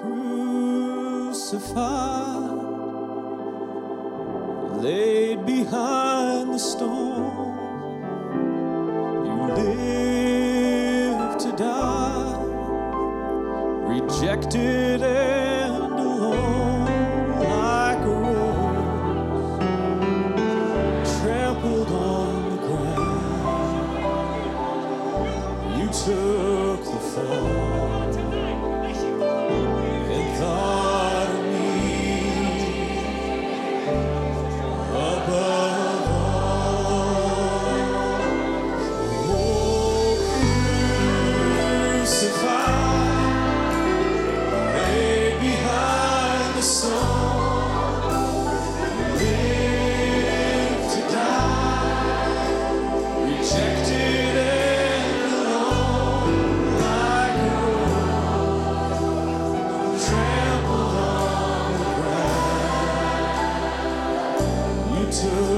crucified, laid behind the stone. You to die, rejected. to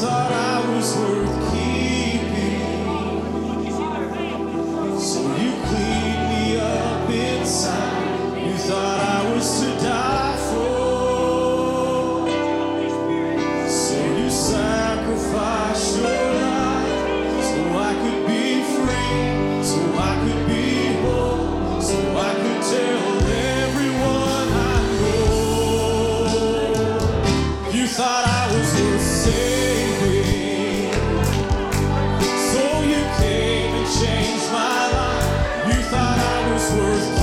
thought I was worth keeping. Christmas.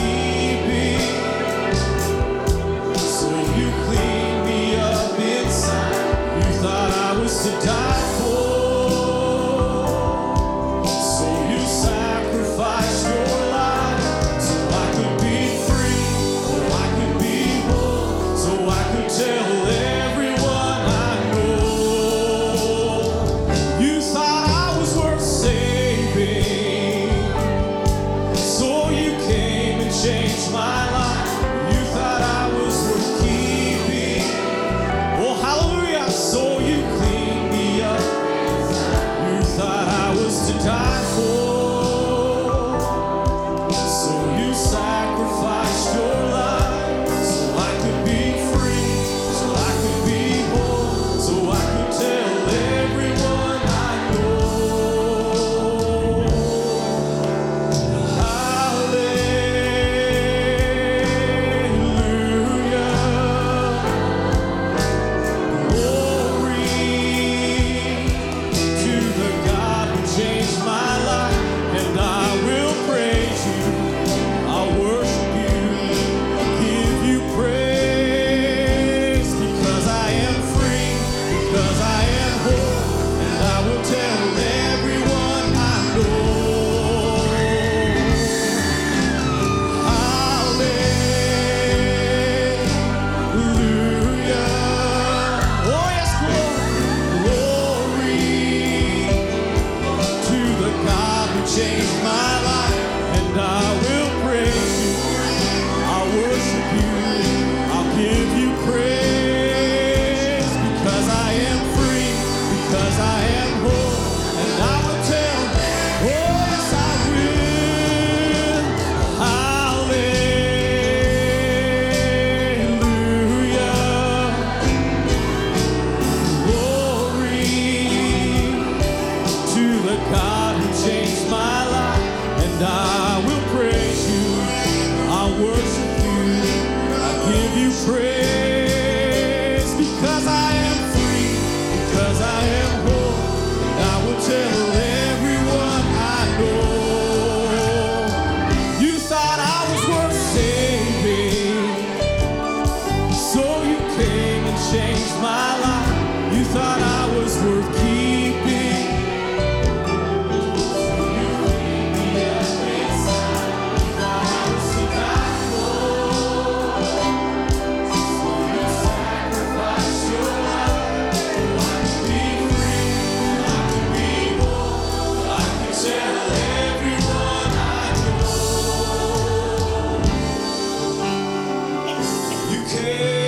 Praise you. I worship you. I give you praise. take